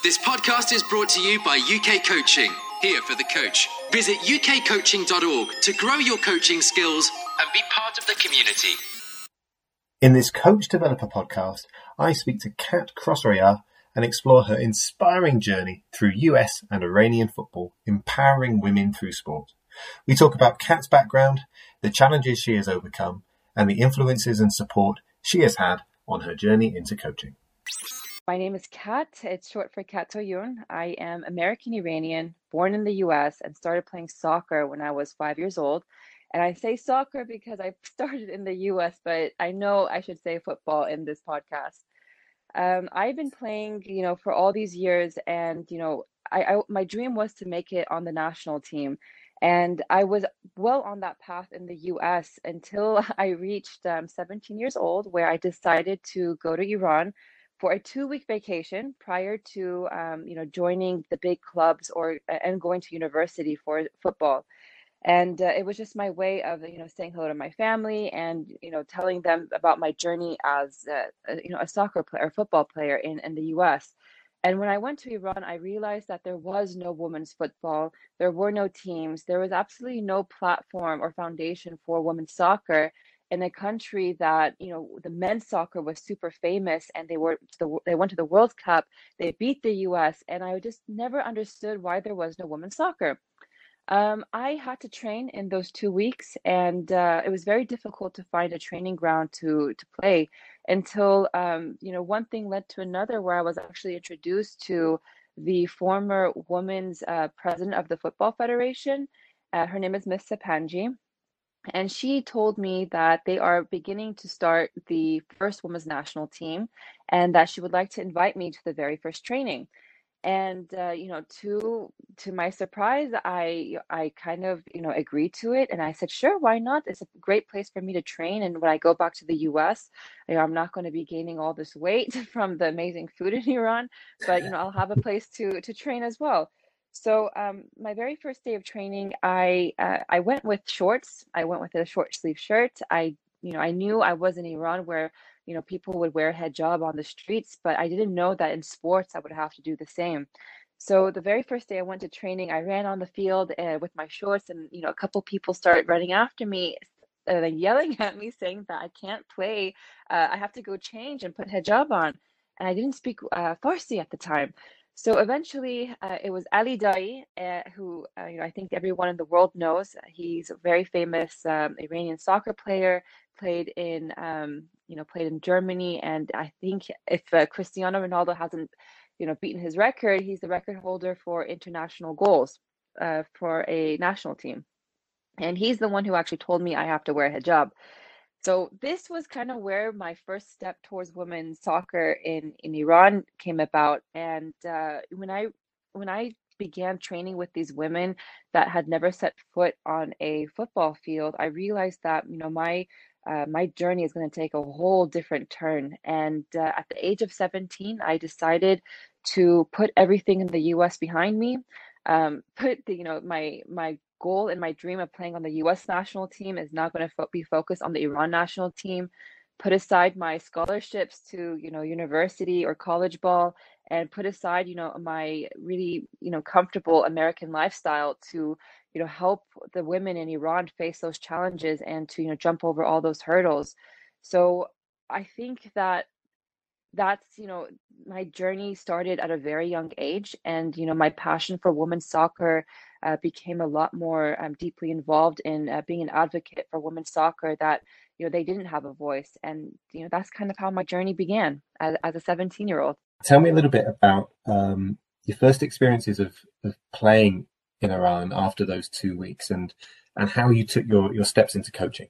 This podcast is brought to you by UK Coaching, here for the coach. Visit ukcoaching.org to grow your coaching skills and be part of the community. In this Coach Developer podcast, I speak to Kat Khosrowyar and explore her inspiring journey through US and Iranian football, empowering women through sport. We talk about Kat's background, the challenges she has overcome, and the influences and support she has had on her journey into coaching. My name is Kat. It's short for Katayoun. I am American Iranian, born in the US, and started playing soccer when I was five years old. And I say soccer because I started in the US, but I know I should say football in this podcast. Um, I've been playing, you know, for all these years, and you know, I, I my dream was to make it on the national team, and I was well on that path in the U.S. until I reached um, 17 years old, where I decided to go to Iran for a two week vacation prior to um, you know joining the big clubs or and going to university for football. And uh, it was just my way of you know saying hello to my family and you know telling them about my journey as uh, you know a soccer player football player in in the US and when I went to Iran I realized that there was no women's football there were no teams there was absolutely no platform or foundation for women's soccer in a country that you know the men's soccer was super famous and they were the, they went to the World Cup they beat the US and I just never understood why there was no women's soccer. Um, I had to train in those two weeks and uh, it was very difficult to find a training ground to to play until um, you know one thing led to another where I was actually introduced to the former women's uh, president of the football federation. Uh, her name is Miss Sepanji and she told me that they are beginning to start the first women's national team and that she would like to invite me to the very first training. And uh, you know to to my surprise i i kind of you know agreed to it. And i said sure why not? It's a great place for me to train. And when i go back to the us you know i'm not going to be gaining all this weight from the amazing food in iran but you know i'll have a place to to train as well so um, my very first day of training, I uh, I went with shorts. I went with a short sleeve shirt. I you know I knew I was in Iran where you know people would wear hijab on the streets, but I didn't know that in sports I would have to do the same. So the very first day I went to training, I ran on the field uh, with my shorts, and you know a couple people started running after me, uh, yelling at me, saying that I can't play. Uh, I have to go change and put hijab on, and I didn't speak uh, Farsi at the time. So eventually, uh, it was Ali Daei, uh, who uh, you know I think everyone in the world knows. He's a very famous um, Iranian soccer player. Played in um, you know played in Germany, and I think if uh, Cristiano Ronaldo hasn't you know beaten his record, he's the record holder for international goals uh, for a national team. And he's the one who actually told me I have to wear a hijab. So this was kind of where my first step towards women's soccer in in Iran came about. And uh, when I when I began training with these women that had never set foot on a football field, I realized that you know my uh, my journey is going to take a whole different turn. And uh, at the age of 17, I decided to put everything in the U.S. behind me. Um, put the you know my my goal and my dream of playing on the US national team is not going to fo- be focused on the Iran national team. Put aside my scholarships to, you know, university or college ball and put aside, you know, my really, you know, comfortable American lifestyle to, you know, help the women in Iran face those challenges and to, you know, jump over all those hurdles. So I think that that's you know my journey started at a very young age and you know my passion for women's soccer uh, became a lot more um, deeply involved in uh, being an advocate for women's soccer that you know they didn't have a voice and you know that's kind of how my journey began as, as a 17 year old tell me a little bit about um, your first experiences of, of playing in iran after those two weeks and and how you took your your steps into coaching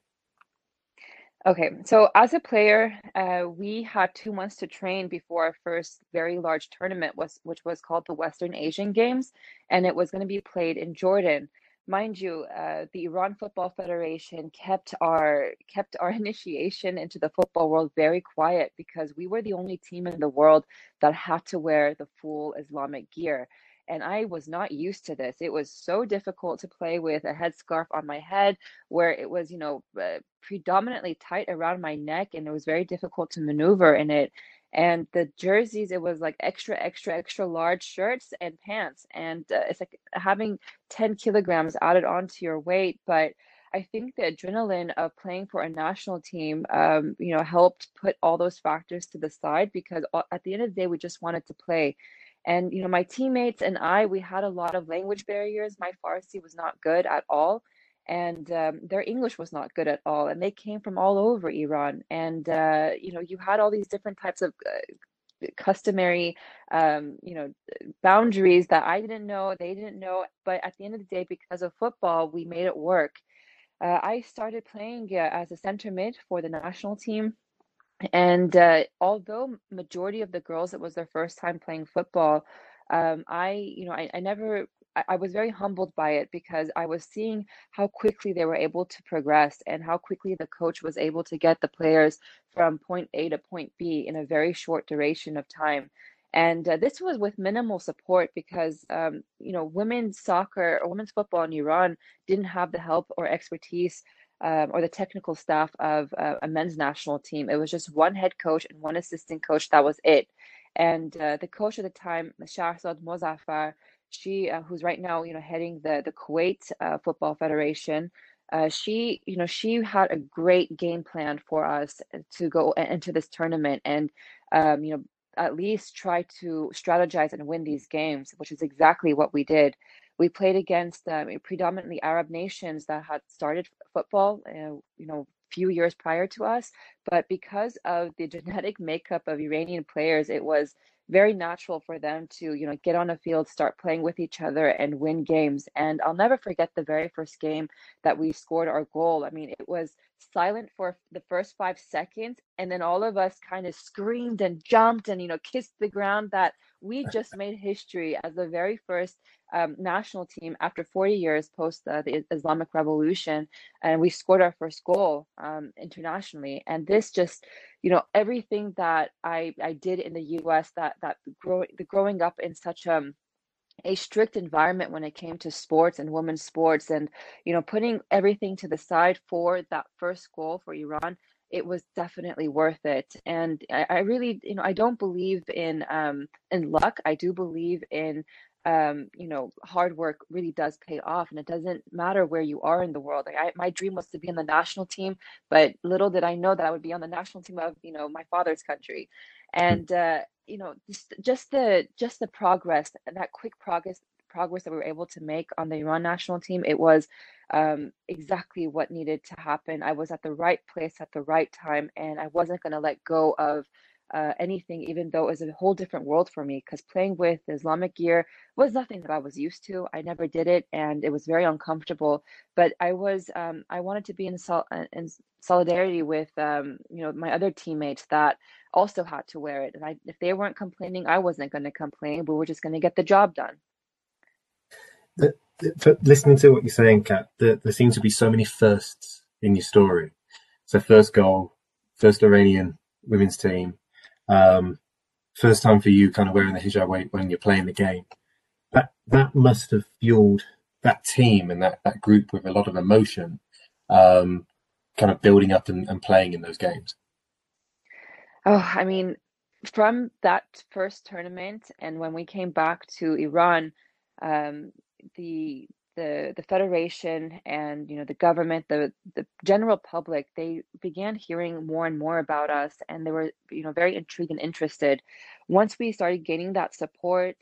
Okay, so as a player, uh, we had two months to train before our first very large tournament was, which was called the Western Asian Games, and it was going to be played in Jordan. Mind you, uh, the Iran Football Federation kept our kept our initiation into the football world very quiet because we were the only team in the world that had to wear the full Islamic gear and I was not used to this. It was so difficult to play with a headscarf on my head where it was, you know, uh, predominantly tight around my neck and it was very difficult to maneuver in it. and the jerseys it was like extra extra extra large shirts and pants and uh, it's like having 10 kilograms added onto your weight but I think the adrenaline of playing for a national team, um, you know, helped put all those factors to the side because at the end of the day, we just wanted to play. And you know, my teammates and I, we had a lot of language barriers. My Farsi was not good at all, and um, their English was not good at all. And they came from all over Iran, and uh, you know, you had all these different types of uh, customary um, you know boundaries that i didn't know they didn't know but at the end of the day because of football we made it work uh, I started playing uh, as a center mid for the national team. And uh, although majority of the girls, it was their first time playing football, um, I, you know, I, I never, I, I was very humbled by it because I was seeing how quickly they were able to progress and how quickly the coach was able to get the players from point A to point B in a very short duration of time. And uh, this was with minimal support because, um, you know, women's soccer or women's football in Iran didn't have the help or expertise um, or the technical staff of uh, a men's national team. It was just one head coach and one assistant coach. That was it. And uh, the coach at the time, Shahrzad Mozaffar, she, uh, who's right now, you know, heading the the Kuwait uh, Football Federation, uh, she, you know, she had a great game plan for us to go into this tournament, and um, you know, at least try to strategize and win these games, which is exactly what we did. We played against um, predominantly Arab nations that had started football, uh, you know, few years prior to us, but because of the genetic makeup of Iranian players, it was very natural for them to, you know, get on a field, start playing with each other and win games. And I'll never forget the very first game that we scored our goal. I mean, it was silent for the first five seconds and then all of us kind of screamed and jumped and you know kissed the ground that we just made history as the very first um, national team after 40 years post uh, the islamic revolution and we scored our first goal um, internationally. And this just you know everything that i i did in the us that that growing the growing up in such a um, a strict environment when it came to sports and women's sports and you know putting everything to the side for that first goal for iran it was definitely worth it. And i, I really you know i don't believe in um in luck. I do believe in um you know hard work really does pay off and it doesn't matter where you are in the world like I, my dream was to be in the national team but little did i know that i would be on the national team of you know my father's country. And uh you know just, just the just the progress that quick progress progress that we were able to make on the Iran national team it was um, exactly what needed to happen. I was at the right place at the right time and I wasn't going to let go of uh, anything, even though it was a whole different world for me. Because playing with Islamic gear was nothing that I was used to. I never did it, and it was very uncomfortable. But I was, um, I wanted to be in, sol- uh, in solidarity with, um, you know, my other teammates that also had to wear it. And I, if they weren't complaining, I wasn't going to complain. We were just going to get the job done. The, the, listening to what you're saying, Kat, the, there seem to be so many firsts in your story. So first goal, first Iranian women's team, um, first time for you kind of wearing the hijab when you're playing the game. That that must have fueled that team and that, that group with a lot of emotion, um, kind of building up and, and playing in those games. Oh, I mean, from that first tournament and when we came back to Iran, um, the the the federation and you know the government the the general public they began hearing more and more about us and they were you know very intrigued and interested. Once we started gaining that support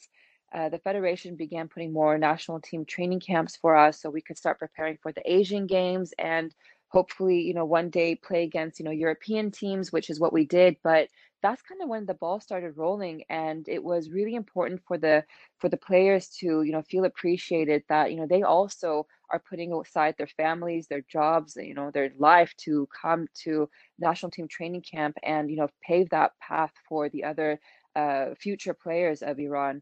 uh, the federation began putting more national team training camps for us so we could start preparing for the asian games and hopefully you know one day play against you know european teams which is what we did but that's kind of when the ball started rolling and it was really important for the for the players to you know feel appreciated that you know they also are putting aside their families their jobs you know their life to come to national team training camp and you know pave that path for the other uh, future players of iran.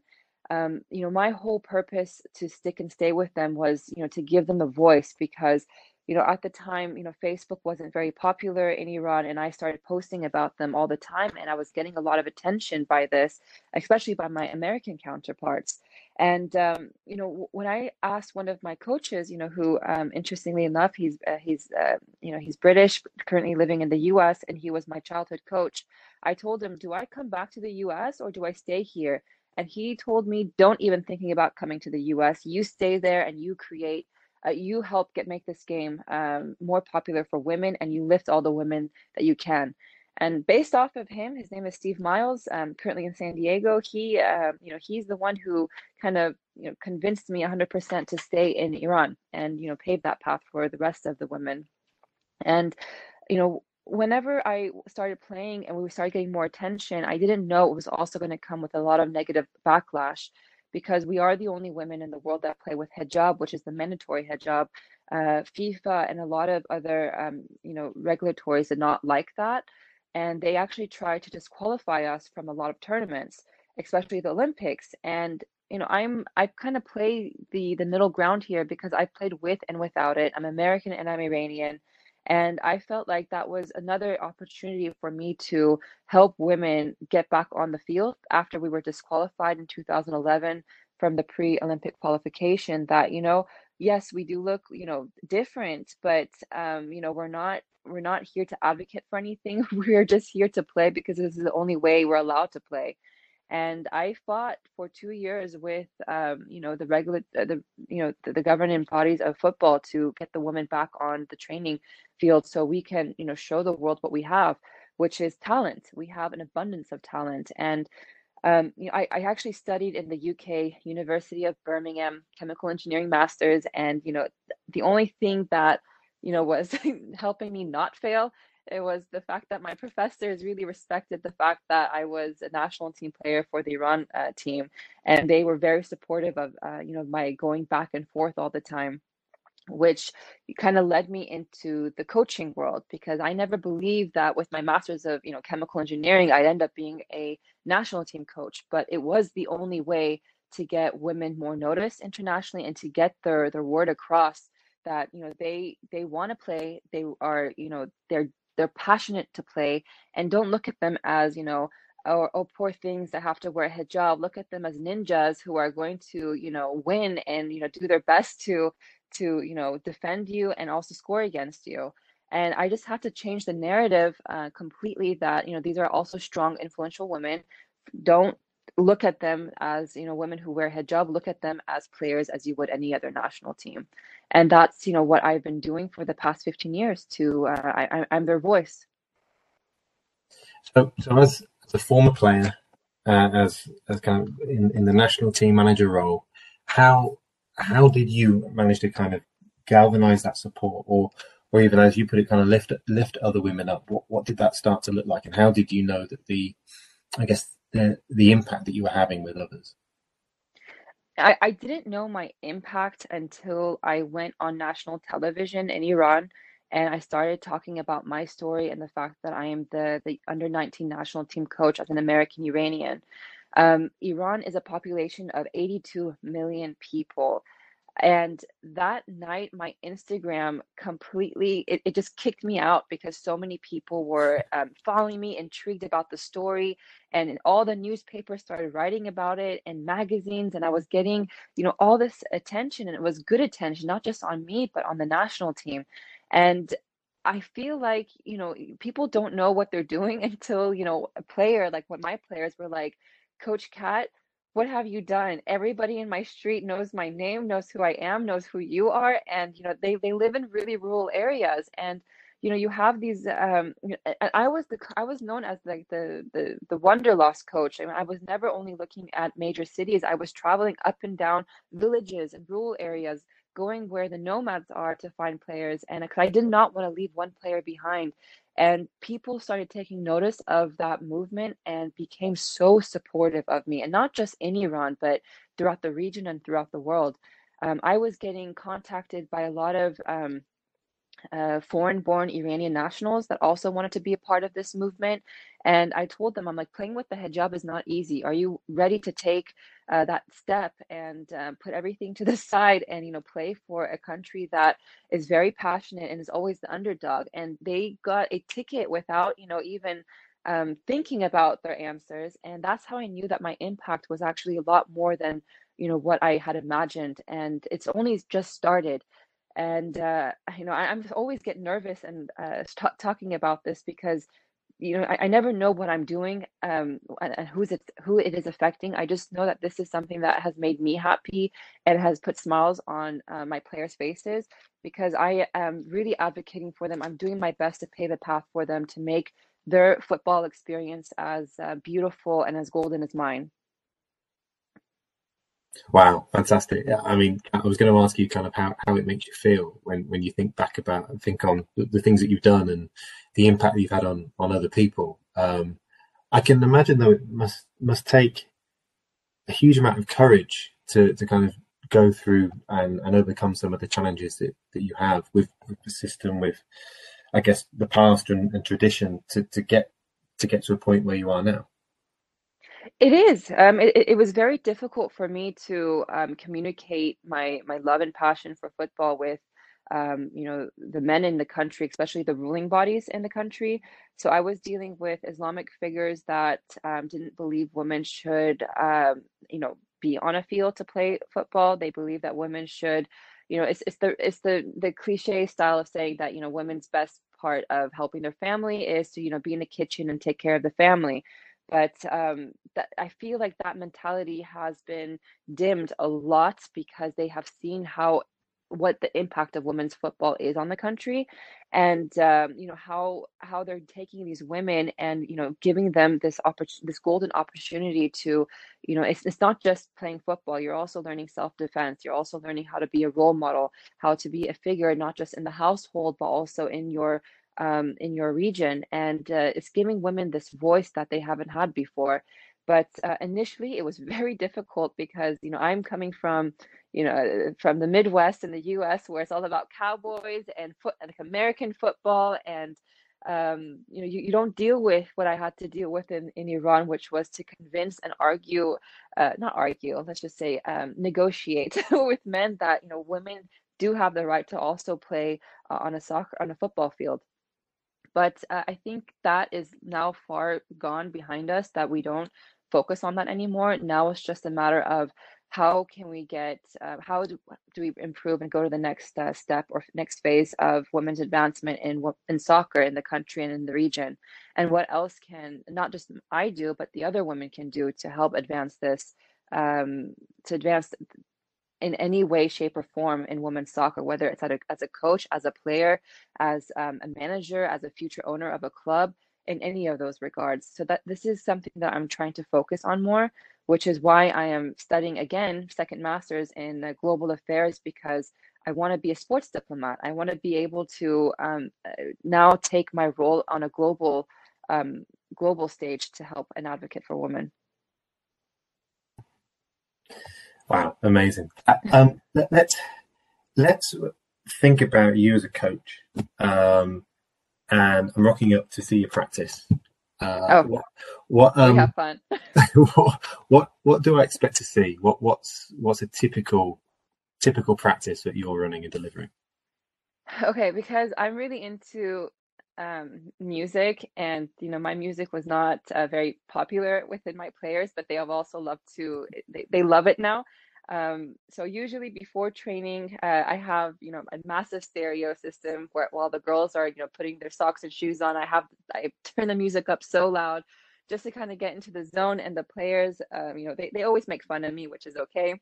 Um, you know my whole purpose to stick and stay with them was you know to give them a voice because you know, at the time, you know, Facebook wasn't very popular in Iran, and I started posting about them all the time, and I was getting a lot of attention by this, especially by my American counterparts. And um, you know, when I asked one of my coaches, you know, who um, interestingly enough, he's uh, he's uh, you know he's British, currently living in the U.S., and he was my childhood coach. I told him, "Do I come back to the U.S. or do I stay here?" And he told me, "Don't even thinking about coming to the U.S. You stay there and you create." Uh, you help get make this game um, more popular for women, and you lift all the women that you can. And based off of him, his name is Steve Miles, um, currently in San Diego. He, uh, you know, he's the one who kind of, you know, convinced me 100% to stay in Iran and, you know, pave that path for the rest of the women. And, you know, whenever I started playing and we started getting more attention, I didn't know it was also going to come with a lot of negative backlash because we are the only women in the world that play with hijab, which is the mandatory hijab. Uh, FIFA and a lot of other, um, you know, regulatories did not like that and they actually tried to disqualify us from a lot of tournaments, especially the Olympics. And you know, I'm I kind of play the the middle ground here because I played with and without it. I'm American and I'm Iranian. And I felt like that was another opportunity for me to help women get back on the field after we were disqualified in 2011 from the pre Olympic qualification. That, you know, yes, we do look, you know, different, but, um, you know, we're not we're not here to advocate for anything. We're just here to play because this is the only way we're allowed to play. And I fought for two years with, um, you know, the regular, uh, the you know, the, the governing bodies of football to get the women back on the training field so we can, you know, show the world what we have, which is talent. We have an abundance of talent, and um, you know, I, I actually studied in the UK University of Birmingham chemical engineering masters, and you know, the only thing that you know, was helping me not fail. It was the fact that my professors really respected the fact that I was a national team player for the Iran uh, team, and they were very supportive of, uh, you know, my going back and forth all the time which kind of led me into the coaching world because I never believed that with my master's of you know chemical engineering I'd end up being a national team coach but it was the only way to get women more noticed internationally and to get their their word across that you know they they want to play they are you know they're they're passionate to play and don't look at them as you know or oh, poor things that have to wear a hijab. Look at them as ninjas who are going to you know win and you know do their best to to you know defend you and also score against you. And i just had to change the narrative uh, completely that you know these are also strong influential women. Don't look at them as you know women who wear hijab. Look at them as players as you would any other national team and that's you know what i've been doing for the past 15 years to uh, I, i'm their voice. So so as, as a former player uh, as as kind of in, in the national team manager role how how did you manage to kind of galvanize that support? Or or even as you put it kind of lift lift other women up what, what did that start to look like? And how did you know that the i guess the the impact that you were having with others? I, I didn't know my impact until I went on national television in Iran and I started talking about my story and the fact that I am the, the under 19 national team coach as an American Iranian. Um, Iran is a population of 82 million people and that night my instagram completely it, it just kicked me out because so many people were um, following me intrigued about the story and all the newspapers started writing about it and magazines and i was getting you know all this attention and it was good attention not just on me but on the national team. And I feel like, you know, people don't know what they're doing until, you know, a player like what my players were like, Coach Kat, what have you done? Everybody in my street knows my name, knows who I am, knows who you are, and you know they they live in really rural areas, and you know you have these. Um, I was the I was known as like the the the wanderlust coach. I mean, I was never only looking at major cities. I was traveling up and down villages and rural areas, going where the nomads are to find players, and because I did not want to leave one player behind. And people started taking notice of that movement and became so supportive of me, and not just in Iran, but throughout the region and throughout the world. Um, I was getting contacted by a lot of um, uh, foreign born Iranian nationals that also wanted to be a part of this movement. And I told them, I'm like, playing with the hijab is not easy. Are you ready to take uh, that step and uh, put everything to the side and you know play for a country that is very passionate and is always the underdog and they got a ticket without you know even um, thinking about their answers and that's how i knew that my impact was actually a lot more than you know what i had imagined and it's only just started and uh, you know I, am always get nervous and uh, talking about this because you know I, I, never know what i'm doing um and who's it who it is affecting. I just know that this is something that has made me happy and has put smiles on uh, my players faces because i am really advocating for them. I'm doing my best to pave the path for them to make their football experience as uh, beautiful and as golden as mine Wow, fantastic! Yeah, I mean, I was going to ask you kind of how, how it makes you feel when, when you think back about think on the, the things that you've done and the impact you've had on on other people. Um, I can imagine though it must must take a huge amount of courage to to kind of go through and, and overcome some of the challenges that, that you have with, with the system, with I guess the past and, and tradition to, to get to get to a point where you are now. It is. Um, it, it was very difficult for me to um, communicate my my love and passion for football with, um, you know, the men in the country, especially the ruling bodies in the country. So I was dealing with Islamic figures that um, didn't believe women should, um, you know, be on a field to play football. They believe that women should, you know, it's it's the it's the the cliche style of saying that you know women's best part of helping their family is to you know be in the kitchen and take care of the family but um, that I feel like that mentality has been dimmed a lot because they have seen how what the impact of women's football is on the country and um, you know how how they're taking these women and you know giving them this oppor- this golden opportunity to you know it's, it's not just playing football you're also learning self-defense you're also learning how to be a role model how to be a figure not just in the household but also in your um, in your region, and uh, it's giving women this voice that they haven't had before. But uh, initially, it was very difficult because you know I'm coming from you know from the Midwest in the U.S. where it's all about cowboys and foot like American football, and um, you know you, you don't deal with what I had to deal with in, in Iran, which was to convince and argue, uh, not argue, let's just say um, negotiate with men that you know women do have the right to also play uh, on a soccer on a football field but uh, I think that is now far gone behind us, that we don't focus on that anymore. Now it's just a matter of how can we get, uh, how do, do we improve and go to the next uh, step or next phase of women's advancement in, in soccer in the country and in the region? And what else can not just I do, but the other women can do to help advance this, um, to advance in any way, shape, or form in women's soccer, whether it's a, as a coach, as a player, as um, a manager, as a future owner of a club, in any of those regards. So that this is something that I'm trying to focus on more, which is why I am studying again second masters in uh, global affairs because I want to be a sports diplomat. I want to be able to um, uh, now take my role on a global um, global stage to help an advocate for women. Wow, amazing. Uh, um, let, let's let's think about you as a coach. Um, and I'm rocking up to see your practice. Uh, oh, what, what um, have fun. what, what what do I expect to see? What what's what's a typical typical practice that you're running and delivering? Okay, because I'm really into um, music, and you know, my music was not uh, very popular within my players, but they have also loved to. They, they love it now. Um, so usually before training, uh, I have you know a massive stereo system where while the girls are you know putting their socks and shoes on, I have I turn the music up so loud just to kind of get into the zone. And the players, um, you know, they they always make fun of me, which is okay.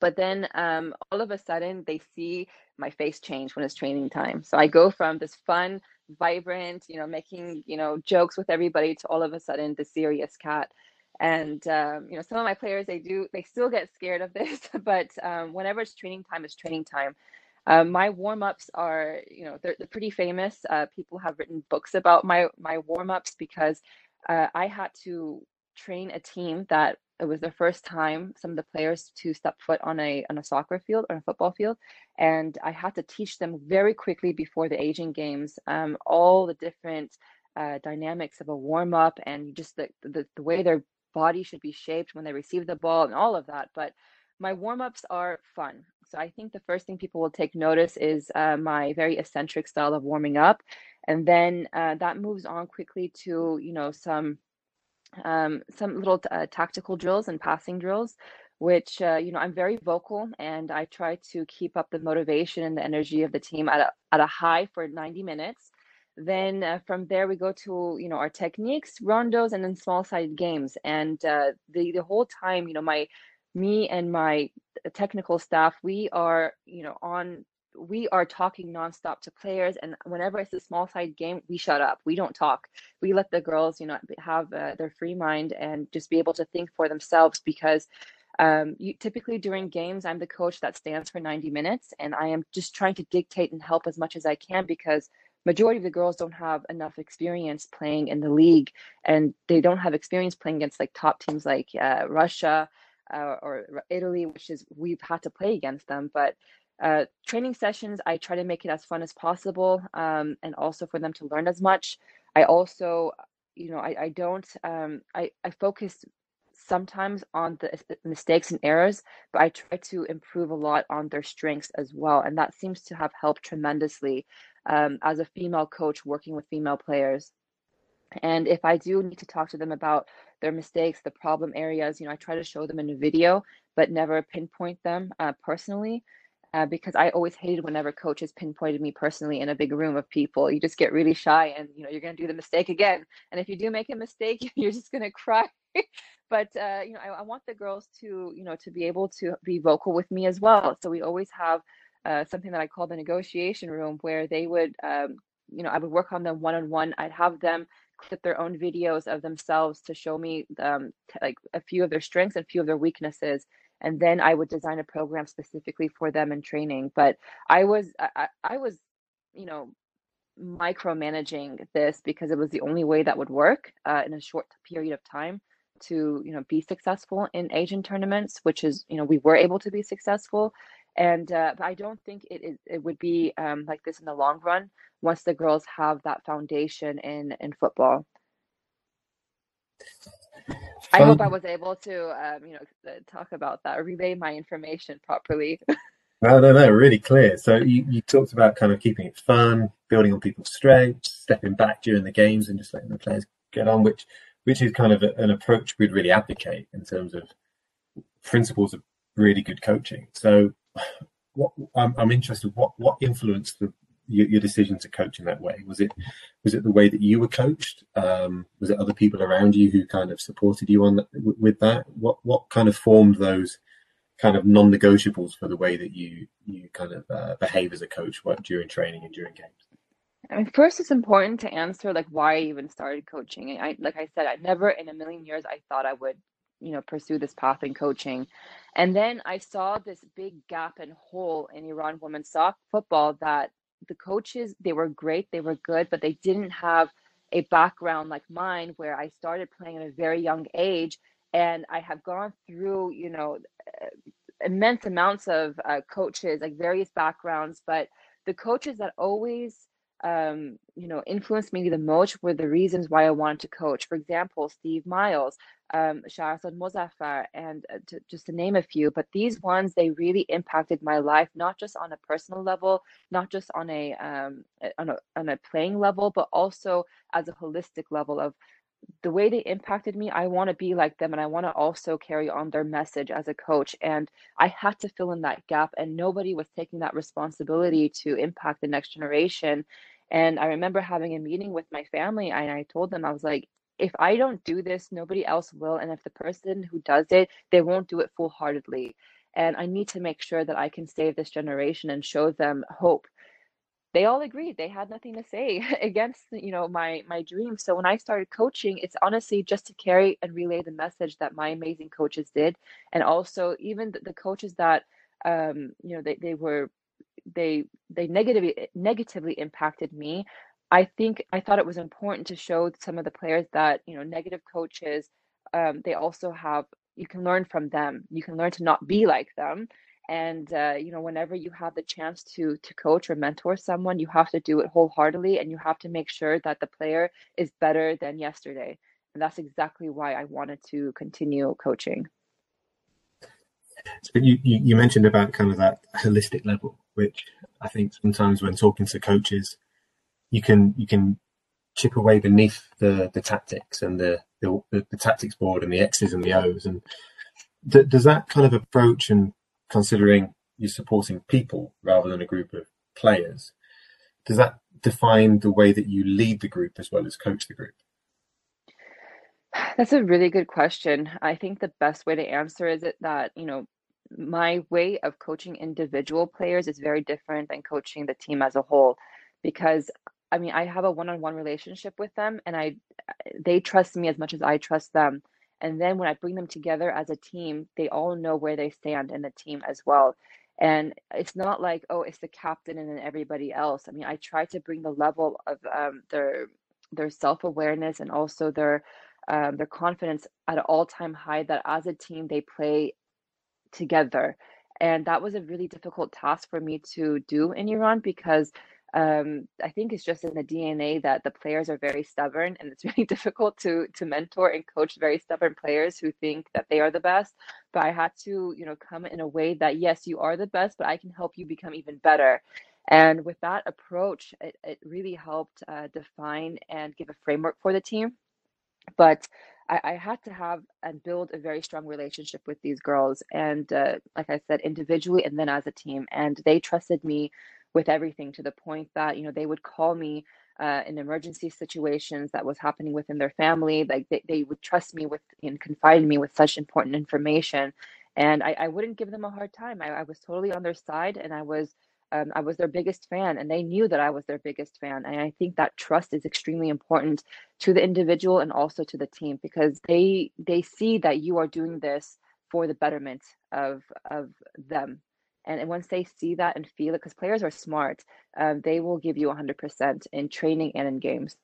But then um, all of a sudden, they see my face change when it's training time. So I go from this fun vibrant, you know, making, you know, jokes with everybody to all of a sudden the serious Kat. And, um, you know, some of my players, they do, they still get scared of this, but um, whenever it's training time, it's training time. Um, my warm ups are, you know, they're, they're pretty famous. Uh, people have written books about my my warm ups because uh, I had to train a team that it was the first time some of the players to step foot on a on a soccer field or a football field, and I had to teach them very quickly before the Asian Games um, all the different uh, dynamics of a warm up and just the, the the way they're body should be shaped when they receive the ball and all of that. But my warm ups are fun. So I think the first thing people will take notice is uh, my very eccentric style of warming up, and then uh, that moves on quickly to you know some um, some little uh, tactical drills and passing drills, which uh, you know I'm very vocal and I try to keep up the motivation and the energy of the team at a at a high for 90 minutes. Then uh, from there we go to you know our techniques, rondos, and then small sided games. And uh, the the whole time, you know, my me and my technical staff, we are you know on we are talking nonstop to players and whenever it's a small side game we shut up. We don't talk. We let the girls you know have uh, their free mind and just be able to think for themselves because um, you, typically during games i'm the coach that stands for 90 minutes and i am just trying to dictate and help as much as i can because majority of the girls don't have enough experience playing in the league and they don't have experience playing against like top teams like uh, russia uh, or italy which is we've had to play against them but uh, training sessions i try to make it as fun as possible um, and also for them to learn as much. I also you know i, I don't um, I, I focus sometimes on the mistakes and errors but i try to improve a lot on their strengths as well and that seems to have helped tremendously um, as a female coach working with female players. And if i do need to talk to them about their mistakes the problem areas you know i try to show them in a video but never pinpoint them uh, personally uh, because I always hated whenever coaches pinpointed me personally in a big room of people. You just get really shy, and you know you're going to do the mistake again. And if you do make a mistake, you're just going to cry. but uh, you know, I, I, want the girls to you know to be able to be vocal with me as well. So we always have uh, something that I call the negotiation room, where they would, um, you know, I would work on them one on one. I'd have them clip their own videos of themselves to show me um, like a few of their strengths and a few of their weaknesses and then I would design a program specifically for them in training. But I was I, I was, you know, micromanaging this because it was the only way that would work uh, in a short period of time to you know be successful in Asian tournaments, which is you know we were able to be successful. And uh, but I don't think it, it, it would be um, like this in the long run once the girls have that foundation in in football. I hope I was able to, um, you know, talk about that, relay my information properly. no, no, no, really clear. So you, you talked about kind of keeping it fun, building on people's strengths, stepping back during the games, and just letting the players get on, which which is kind of a, an approach we'd really advocate in terms of principles of really good coaching. So, what I'm, I'm interested, what what influenced the your, your, decision to coach in that way? Was it was it the way that you were coached? Um, was it other people around you who kind of supported you on that, with that? What what kind of formed those kind of non-negotiables for the way that you you kind of uh, behave as a coach what, during training and during games? I mean, first, it's important to answer like why I even started coaching. I like I said, I never in a million years I thought I would you know pursue this path in coaching and then i saw this big gap and hole in iran women's soccer football that the coaches they were great they were good but they didn't have a background like mine where i started playing at a very young age and i have gone through you know uh, immense amounts of uh, coaches like various backgrounds but the coaches that always um, you know, influenced me the most were the reasons why I wanted to coach. For example, Steve Miles, um, Shahrazad Mozaffar, and uh, to, just to name a few. But these ones, they really impacted my life, not just on a personal level, not just on a um, on a on a playing level, but also as a holistic level of the way they impacted me, I want to be like them and I want to also carry on their message as a coach. And I had to fill in that gap, and nobody was taking that responsibility to impact the next generation. And I remember having a meeting with my family, and I told them, I was like, if I don't do this, nobody else will. And if the person who does it, they won't do it full heartedly. And I need to make sure that I can save this generation and show them hope. They all agreed. They had nothing to say against, you know, my my dream. So when I started coaching, it's honestly just to carry and relay the message that my amazing coaches did, and also even the, the coaches that, um, you know, they they were they they negatively negatively impacted me. I think i thought it was important to show some of the players that you know negative coaches um, they also have you can learn from them. You can learn to not be like them. And uh, you know whenever you have the chance to to coach or mentor someone you have to do it wholeheartedly and you have to make sure that the player is better than yesterday. And that's exactly why I wanted to continue coaching. So you, you, you mentioned about kind of that holistic level, which I think sometimes when talking to coaches, you can you can chip away beneath the the tactics and the the, the tactics board and the X's and the O's. And th- does that kind of approach and considering you're supporting people rather than a group of players, does that define the way that you lead the group as well as coach the group? That's a really good question. I think the best way to answer is that, you know, my way of coaching individual players is very different than coaching the team as a whole because I mean, I have a one-on-one relationship with them and I they trust me as much as I trust them. And then when I bring them together as a team, they all know where they stand in the team as well. And it's not like, oh, it's the captain and then everybody else. I mean, I try to bring the level of um, their their self-awareness and also their um, their confidence at an all-time high that as a team they play together. And that was a really difficult task for me to do in Iran because um, I think it's just in the DNA that the players are very stubborn, and it's really difficult to to mentor and coach very stubborn players who think that they are the best. But I had to, you know, come in a way that yes, you are the best, but I can help you become even better. And with that approach, it, it really helped uh, define and give a framework for the team. But I, I, had to have and build a very strong relationship with these girls, and uh, like I said, individually and then as a team. And they trusted me with everything to the point that you know they would call me uh, in emergency situations that was happening within their family like they, they would trust me with and confide in me with such important information and i, I wouldn't give them a hard time I, I was totally on their side and i was um, i was their biggest fan and they knew that i was their biggest fan and i think that trust is extremely important to the individual and also to the team because they they see that you are doing this for the betterment of of them and, and once they see that and feel it, because players are smart, um, they will give you 100% in training and in games.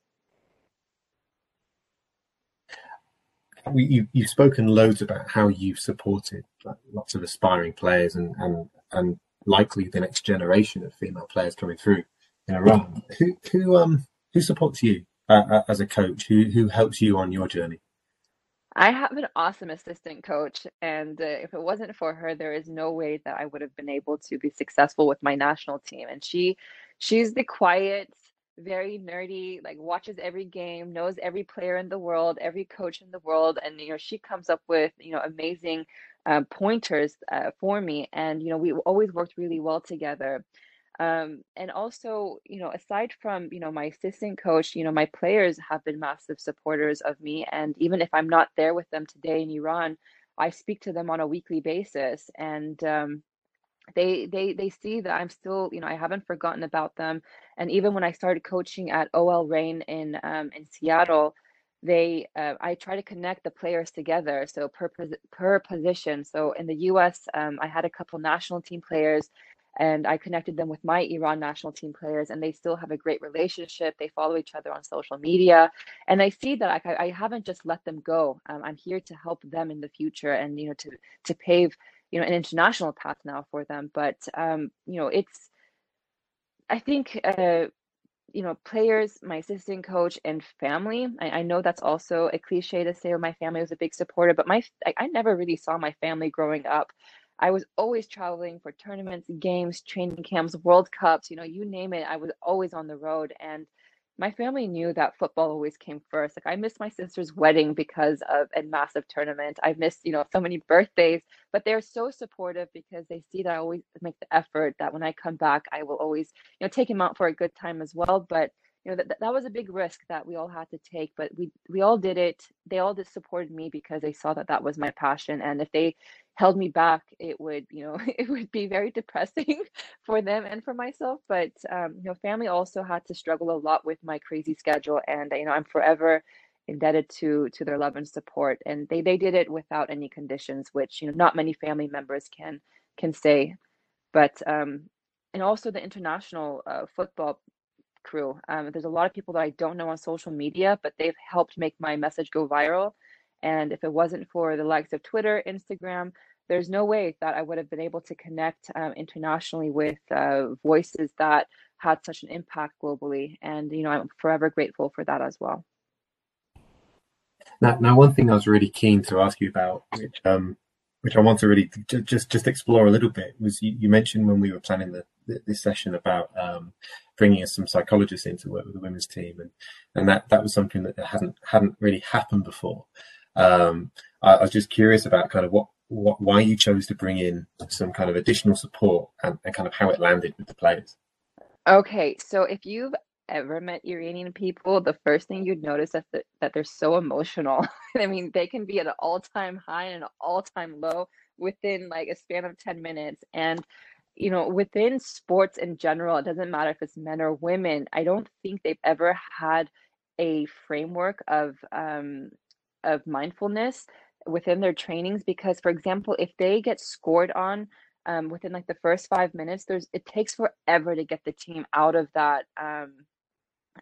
We, you, you've spoken loads about how you've supported lots of aspiring players and, and, and likely the next generation of female players coming through in Iran. Who, who, um, who supports you uh, uh as a coach? Who, who helps you on your journey? I have an awesome assistant coach, and uh, if it wasn't for her, there is no way that I would have been able to be successful with my national team. And she, she's the quiet, very nerdy, like watches every game, knows every player in the world, every coach in the world, and you know she comes up with you know amazing uh, pointers uh, for me. And you know we always worked really well together. Um, and also, you know, aside from, you know, my assistant coach, you know, my players have been massive supporters of me. And even if I'm not there with them today in Iran, I speak to them on a weekly basis. And um, they they they see that I'm still, you know, I haven't forgotten about them. And even when I started coaching at OL Reign in um, in Seattle, they uh, I try to connect the players together. So per per position. So in the U.S., um, I had a couple national team players and I connected them with my Iran national team players, and they still have a great relationship. They follow each other on social media, and I see that I, I haven't just let them go. Um, I'm here to help them in the future, and you know, to to pave you know an international path now for them. But um, you know, it's I think. Uh, you know, players, my assistant coach, and family. I, I, know that's also a cliche to say, my family was a big supporter, but my I, I never really saw my family growing up I was always traveling for tournaments, games, training camps, World Cups, you know, you name it. I was always on the road. And my family knew that football always came first. Like I missed my sister's wedding because of a massive tournament. I've missed, you know, so many birthdays, but they're so supportive because they see that I always make the effort that when I come back, I will always, you know, take him out for a good time as well. But you know that, that was a big risk that we all had to take but we we all did it they all just supported me because they saw that that was my passion and if they held me back it would you know it would be very depressing for them and for myself but um, you know family also had to struggle a lot with my crazy schedule and you know i'm forever indebted to to their love and support and they they did it without any conditions which you know not many family members can can say but um and also the international uh, football crew. Um, there's a lot of people that I don't know on social media, but they've helped make my message go viral. And if it wasn't for the likes of Twitter, Instagram, there's no way that I would have been able to connect um, internationally with uh, voices that had such an impact globally. And, you know, I'm forever grateful for that as well. Now, now, one thing I was really keen to ask you about, which um, which I want to really just just explore a little bit, was you, you mentioned when we were planning the, the this session about um, bringing in some psychologists in to work with the women's team, and and that that was something that hadn't hadn't really happened before. Um, I, I was just curious about kind of what what, why you chose to bring in some kind of additional support and, and kind of how it landed with the players. Okay, so if you've ever met Iranian people, the first thing you'd notice is that, that they're so emotional. I mean, they can be at an all-time high and an all-time low within like a span of 10 minutes. And, you know, within sports in general, it doesn't matter if it's men or women, I don't think they've ever had a framework of um, of mindfulness within their trainings because for example if they get scored on um, within like the first five minutes there's it takes forever to get the team out of that um,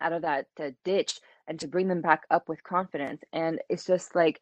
out of that uh, ditch and to bring them back up with confidence and it's just like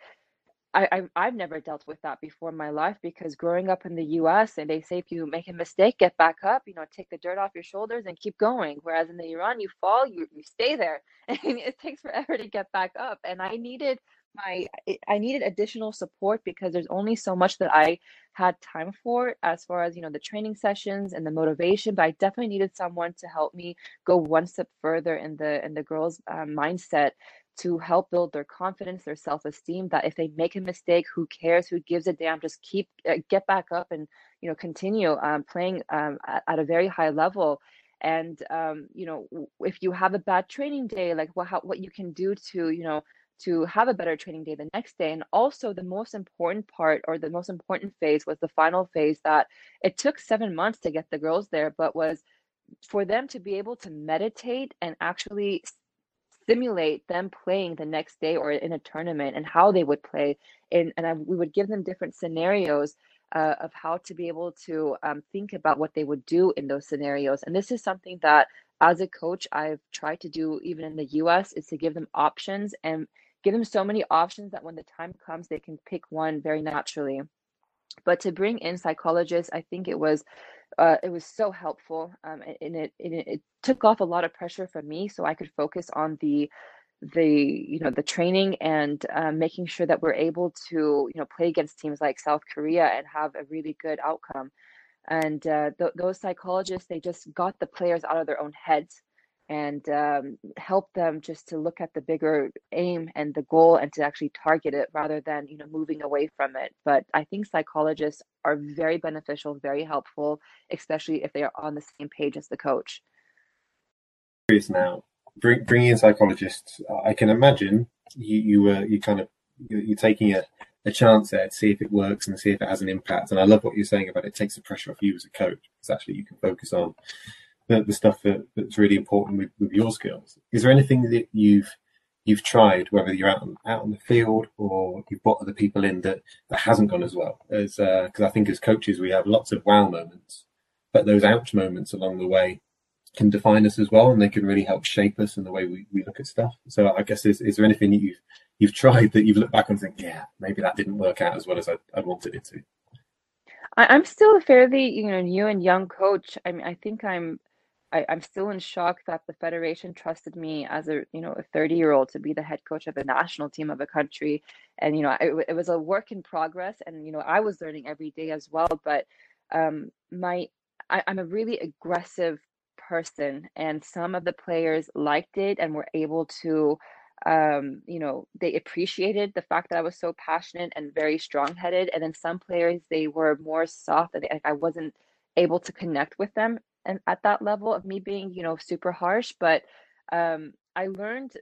I, I I've never dealt with that before in my life because growing up in the U.S. and they say if you make a mistake, get back up, you know, take the dirt off your shoulders and keep going. Whereas in the Iran, you fall, you you stay there, and it takes forever to get back up. And I needed my I needed additional support because there's only so much that I had time for as far as you know the training sessions and the motivation but I definitely needed someone to help me go one step further in the in the girls um, mindset to help build their confidence their self-esteem that if they make a mistake who cares? Who gives a damn? Just keep uh, get back up and you know continue um, playing um, at, at, a very high level. And um, you know if you have a bad training day like what how, what you can do to you know to have a better training day the next day. And also, the most important part or the most important phase was the final phase that it took seven months to get the girls there, but was for them to be able to meditate and actually simulate them playing the next day or in a tournament and how they would play. In, and I, we would give them different scenarios uh, of how to be able to um, think about what they would do in those scenarios. And this is something that as a coach I've tried to do even in the US is to give them options and give them so many options that when the time comes, they can pick one very naturally. But to bring in psychologists, I think it was uh, it was so helpful, um, and it, it took off a lot of pressure from me, so I could focus on the the you know the training and uh, making sure that we're able to you know play against teams like South Korea and have a really good outcome. And uh, th- those psychologists, they just got the players out of their own heads and um, help them just to look at the bigger aim and the goal and to actually target it rather than you know moving away from it. But i think psychologists are very beneficial very helpful especially if they are on the same page as the coach. Now bring, bringing in psychologists i can imagine you you were you kind of you're taking a, a chance there to see if it works and see if it has an impact and i love what you're saying about it takes the pressure off you as a coach because actually you can focus on the, the stuff that, that's really important with, with your skills. Is there anything that you've you've tried, whether you're out on, out on the field or you've brought other people in that, that hasn't gone as well? As because uh, I think as coaches we have lots of wow moments, but those ouch moments along the way can define us as well, and they can really help shape us in the way we, we look at stuff. So I guess is, is there anything that you've you've tried that you've looked back and think, yeah, maybe that didn't work out as well as I, I wanted it to? I, I'm still a fairly you know new and young coach. I mean, I think I'm I, I'm still in shock that the federation trusted me as a you know a 30 year old to be the head coach of the national team of a country, and you know it, it was a work in progress, and you know I was learning every day as well. But um, my I, I'm a really aggressive person, and some of the players liked it and were able to um, you know, they appreciated the fact that I was so passionate and very strong headed. And then some players, they were more soft and I wasn't able to connect with them and at that level of me being you know super harsh but um i learned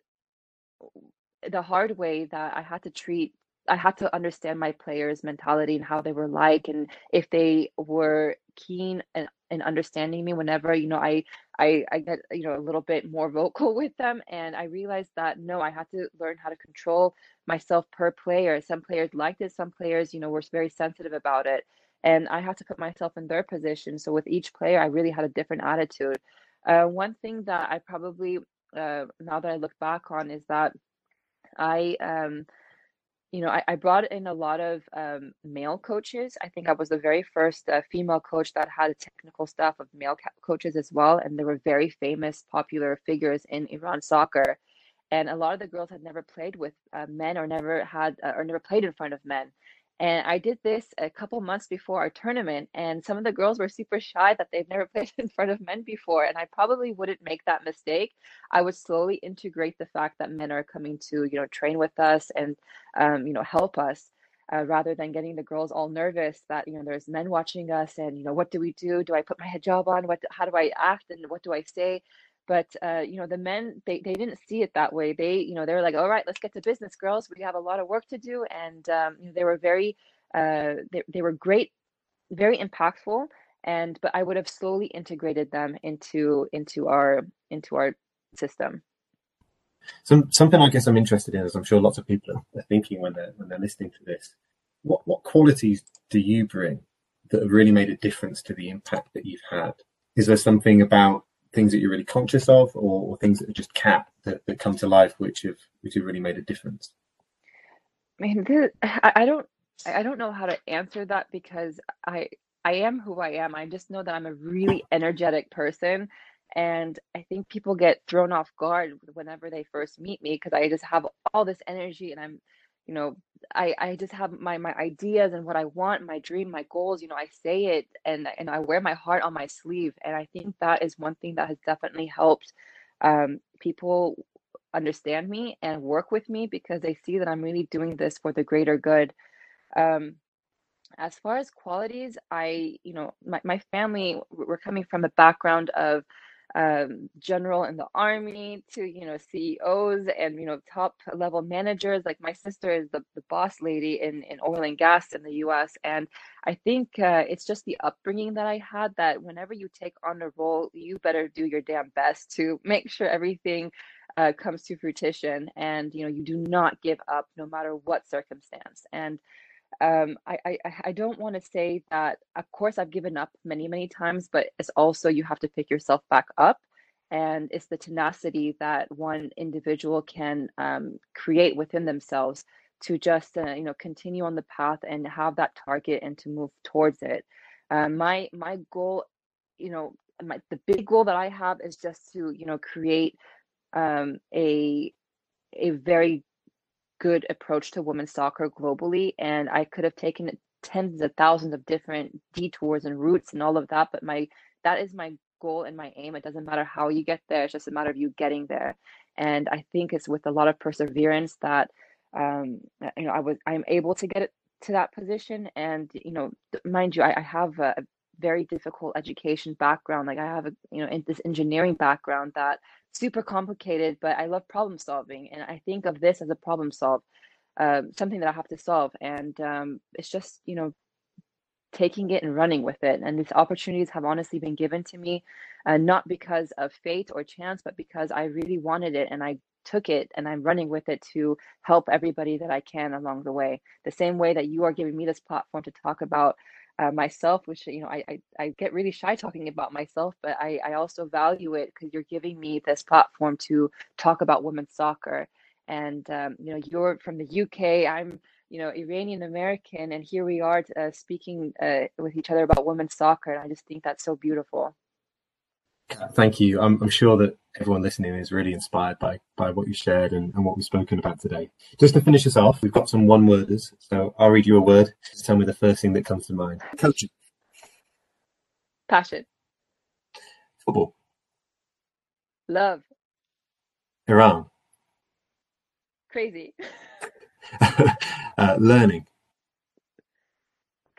the hard way that i had to treat i had to understand my players mentality and how they were like and if they were keen and, and understanding me whenever you know I, I i get you know a little bit more vocal with them and i realized that no i had to learn how to control myself per player some players liked it some players you know were very sensitive about it and I had to put myself in their position. So with each player, I really had a different attitude. Uh, one thing that I probably uh, now that I look back on is that I um, you know, I, I, brought in a lot of um, male coaches. I think I was the very first uh, female coach that had a technical staff of male coaches as well. And they were very famous, popular figures in Iran soccer. and a lot of the girls had never played with uh, men or never had uh, or never played in front of men. And I did this a couple months before our tournament, and some of the girls were super shy that they've never played in front of men before. And I probably wouldn't make that mistake. I would slowly integrate the fact that men are coming to, you know, train with us and, um, you know, help us. Uh, rather than getting the girls all nervous that you know there's men watching us and you know what do we do do i put my hijab on what how do i act and what do i say but uh, you know the men they, they didn't see it that way they you know they were like all right let's get to business girls we have a lot of work to do and um, you know, they were very uh, they, they were great very impactful and but i would have slowly integrated them into into our into our system Some, something I guess I'm interested in, as I'm sure lots of people are thinking when they're when they're listening to this. What what qualities do you bring that have really made a difference to the impact that you've had? Is there something about things that you're really conscious of, or, or things that are just cat that, that come to life which have which have really made a difference? I mean, this, I, I don't I don't know how to answer that because I I am who I am. I just know that I'm a really energetic person and I think people get thrown off guard whenever they first meet me because I just have all this energy and I'm you know I I just have my my ideas and what I want, my dream, my goals, you know, I say it and and I wear my heart on my sleeve and I think that is one thing that has definitely helped um people understand me and work with me because they see that I'm really doing this for the greater good. Um as far as qualities, I, you know, my, my family, we're coming from a background of um, general in the army to, you know, CEOs and, you know, top level managers. Like my sister is the, the boss lady in, in oil and gas in the US. And I think uh, it's just the upbringing that I had that whenever you take on a role, you better do your damn best to make sure everything uh, comes to fruition and, you know, you do not give up no matter what circumstance. And um, I, I I don't want to say that. Of course, I've given up many many times, but it's also you have to pick yourself back up, and it's the tenacity that one individual can um, create within themselves to just uh, you know continue on the path and have that target and to move towards it. Um, my my goal, you know, my the big goal that I have is just to you know create um, a a very good approach to women's soccer globally. And I could have taken tens of thousands of different detours and routes and all of that. But my that is my goal and my aim. It doesn't matter how you get there, it's just a matter of you getting there. And I think it's with a lot of perseverance that um, you know I was I'm able to get it to that position. And you know, mind you, I, I have a, very difficult education background. Like I have a you know this engineering background that super complicated, but I love problem solving, and I think of this as a problem solve, um, something that I have to solve, and um, it's just you know taking it and running with it. And these opportunities have honestly been given to me, uh, not because of fate or chance, but because I really wanted it and I took it and I'm running with it to help everybody that I can along the way. The same way that you are giving me this platform to talk about uh, myself, which you know I, I, I get really shy talking about myself, but I I also value it because you're giving me this platform to talk about women's soccer, and um, you know you're from the UK, I'm you know Iranian American, and here we are uh, speaking uh, with each other about women's soccer, and I just think that's so beautiful. Thank you. I'm, I'm, sure that everyone listening is really inspired by by what you shared and, and, what we've spoken about today. Just to finish us off, we've got some one worders. So I'll read you a word. Just tell me the first thing that comes to mind. Coaching. Passion. Football. Love. Iran. Crazy. uh, learning.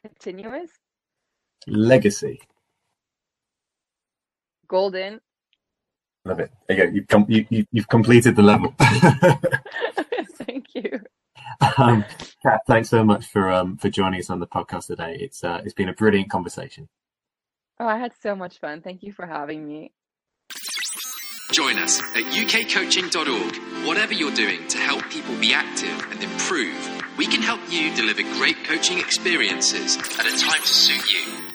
Continuous. Legacy golden. Love it. There you go. You've, com- you, you, you've completed the level. Thank you. Um, Kat, thanks so much for um, for joining us on the podcast today. It's uh, it's been a brilliant conversation. Oh, I had so much fun. Thank you for having me. Join us at ukcoaching.org. Whatever you're doing to help people be active and improve, we can help you deliver great coaching experiences at a time to suit you.